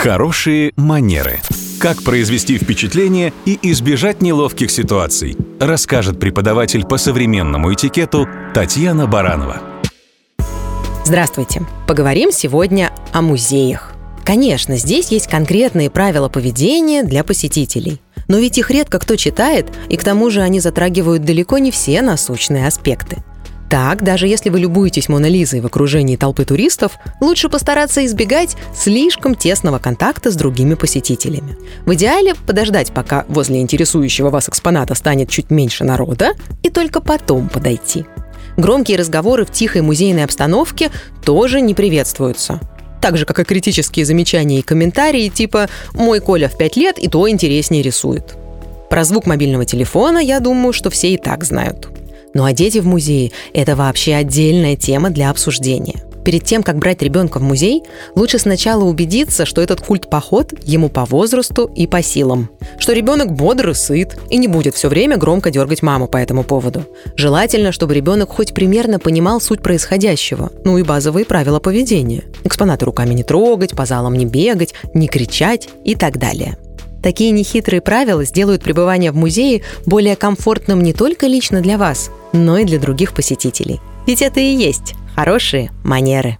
Хорошие манеры. Как произвести впечатление и избежать неловких ситуаций, расскажет преподаватель по современному этикету Татьяна Баранова. Здравствуйте! Поговорим сегодня о музеях. Конечно, здесь есть конкретные правила поведения для посетителей. Но ведь их редко кто читает, и к тому же они затрагивают далеко не все насущные аспекты. Так, даже если вы любуетесь Мона Лизой в окружении толпы туристов, лучше постараться избегать слишком тесного контакта с другими посетителями. В идеале подождать, пока возле интересующего вас экспоната станет чуть меньше народа, и только потом подойти. Громкие разговоры в тихой музейной обстановке тоже не приветствуются. Так же, как и критические замечания и комментарии типа «Мой Коля в пять лет и то интереснее рисует». Про звук мобильного телефона, я думаю, что все и так знают. Ну а дети в музее – это вообще отдельная тема для обсуждения. Перед тем, как брать ребенка в музей, лучше сначала убедиться, что этот культ-поход ему по возрасту и по силам. Что ребенок бодр и сыт, и не будет все время громко дергать маму по этому поводу. Желательно, чтобы ребенок хоть примерно понимал суть происходящего, ну и базовые правила поведения. Экспонаты руками не трогать, по залам не бегать, не кричать и так далее. Такие нехитрые правила сделают пребывание в музее более комфортным не только лично для вас, но и для других посетителей. Ведь это и есть хорошие манеры.